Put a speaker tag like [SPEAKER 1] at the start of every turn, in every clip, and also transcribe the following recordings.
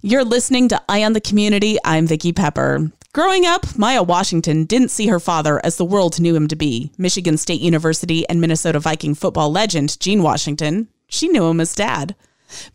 [SPEAKER 1] You're listening to Eye on the Community. I'm Vicki Pepper. Growing up, Maya Washington didn't see her father as the world knew him to be. Michigan State University and Minnesota Viking football legend Gene Washington. She knew him as dad.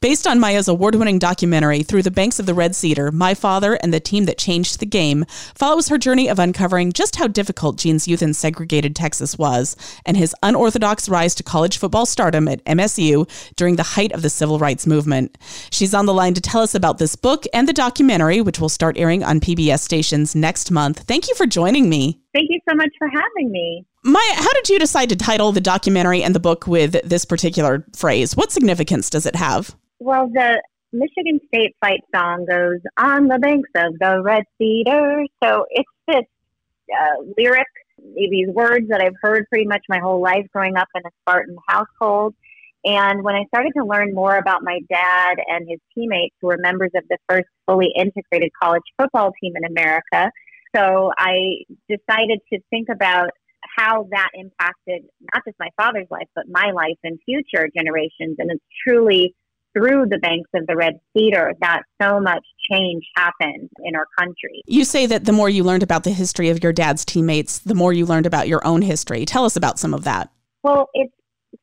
[SPEAKER 1] Based on Maya's award winning documentary, Through the Banks of the Red Cedar, My Father and the Team That Changed the Game follows her journey of uncovering just how difficult Gene's youth in segregated Texas was and his unorthodox rise to college football stardom at MSU during the height of the civil rights movement. She's on the line to tell us about this book and the documentary, which will start airing on PBS stations next month. Thank you for joining me.
[SPEAKER 2] Thank you so much for having me.
[SPEAKER 1] Maya, how did you decide to title the documentary and the book with this particular phrase? What significance does it have?
[SPEAKER 2] Well, the Michigan State fight song goes on the banks of the Red Cedar. So it's this uh, lyric, these words that I've heard pretty much my whole life growing up in a Spartan household. And when I started to learn more about my dad and his teammates, who were members of the first fully integrated college football team in America, so I decided to think about how that impacted not just my father's life, but my life and future generations. And it's truly through the banks of the Red Cedar that so much change happened in our country.
[SPEAKER 1] You say that the more you learned about the history of your dad's teammates, the more you learned about your own history. Tell us about some of that.
[SPEAKER 2] Well, it's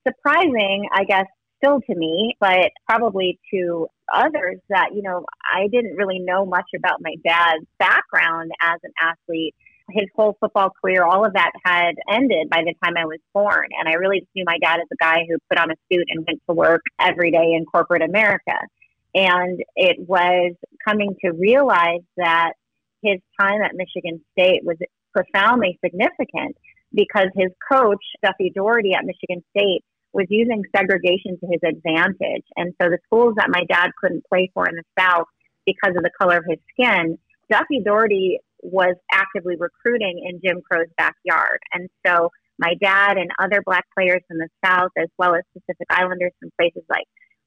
[SPEAKER 2] surprising, I guess, still to me, but probably to others that, you know, I didn't really know much about my dad's background as an athlete. His whole football career, all of that had ended by the time I was born. And I really knew my dad as a guy who put on a suit and went to work every day in corporate America. And it was coming to realize that his time at Michigan State was profoundly significant because his coach, Duffy Daugherty at Michigan State, was using segregation to his advantage. And so the schools that my dad couldn't play for in the South because of the color of his skin, Duffy Daugherty was actively recruiting in Jim Crow's backyard. And so my dad and other black players from the South, as well as Pacific Islanders from places like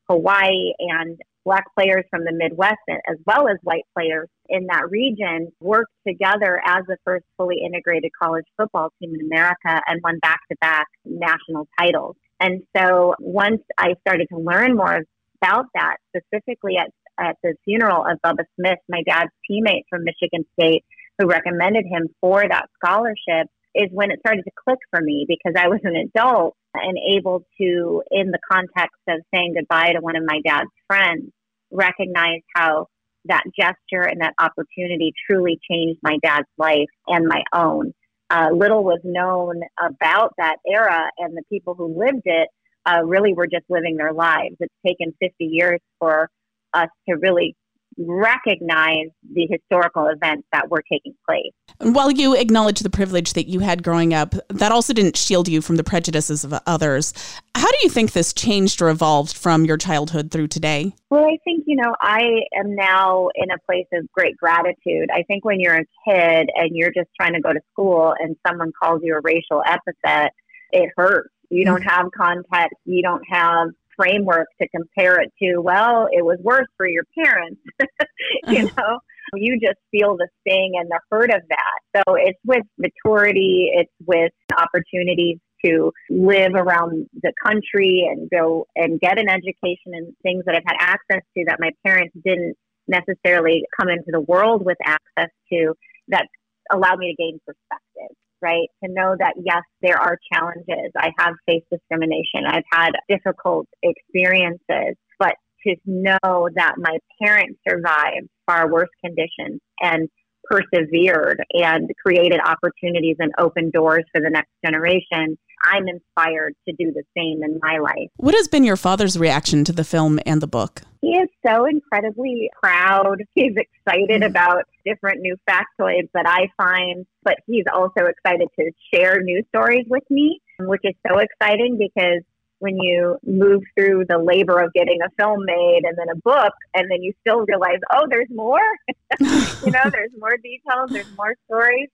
[SPEAKER 2] Hawaii and black players from the Midwest, as well as white players in that region, worked together as the first fully integrated college football team in America and won back to back national titles. And so once I started to learn more about that, specifically at, at the funeral of Bubba Smith, my dad's teammate from Michigan State, who recommended him for that scholarship, is when it started to click for me because I was an adult and able to, in the context of saying goodbye to one of my dad's friends, recognize how that gesture and that opportunity truly changed my dad's life and my own uh, little was known about that era, and the people who lived it uh, really were just living their lives. It's taken 50 years for us to really recognize the historical events that were taking place.
[SPEAKER 1] While you acknowledge the privilege that you had growing up, that also didn't shield you from the prejudices of others. How do you think this changed or evolved from your childhood through today?
[SPEAKER 2] Well, I think, you know, I am now in a place of great gratitude. I think when you're a kid and you're just trying to go to school and someone calls you a racial epithet, it hurts. You don't mm. have context. You don't have framework to compare it to, well, it was worse for your parents. you know, you just feel the sting and the hurt of that. So it's with maturity, it's with opportunities to live around the country and go and get an education and things that I've had access to that my parents didn't necessarily come into the world with access to that allowed me to gain perspective right? To know that, yes, there are challenges. I have faced discrimination. I've had difficult experiences, but to know that my parents survived far worse conditions and persevered and created opportunities and opened doors for the next generation, I'm inspired to do the same in my life.
[SPEAKER 1] What has been your father's reaction to the film and the book?
[SPEAKER 2] He is so incredibly proud. He's excited mm-hmm. about different new factoids that I find, but he's also excited to share new stories with me, which is so exciting because when you move through the labor of getting a film made and then a book, and then you still realize, oh, there's more. you know, there's more details, there's more stories.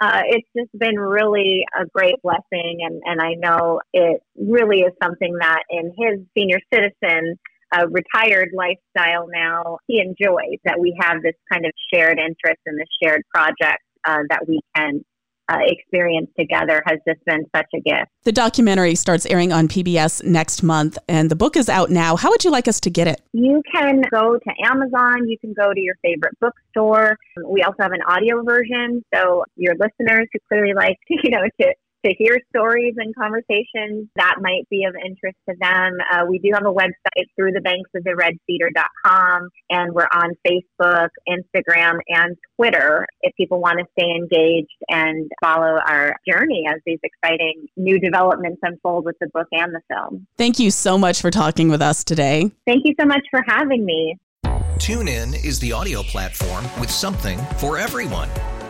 [SPEAKER 2] Uh, it's just been really a great blessing, and, and I know it really is something that in his senior citizen uh, retired lifestyle now, he enjoys that we have this kind of shared interest in this shared project uh, that we can uh, experience together has just been such a gift.
[SPEAKER 1] The documentary starts airing on PBS next month, and the book is out now. How would you like us to get it?
[SPEAKER 2] You can go to Amazon. You can go to your favorite bookstore. We also have an audio version, so your listeners who clearly like, you know, to to hear stories and conversations that might be of interest to them. Uh, we do have a website through the banks of the red cedar.com and we're on Facebook, Instagram, and Twitter if people want to stay engaged and follow our journey as these exciting new developments unfold with the book and the film.
[SPEAKER 1] Thank you so much for talking with us today.
[SPEAKER 2] Thank you so much for having me.
[SPEAKER 3] TuneIn is the audio platform with something for everyone.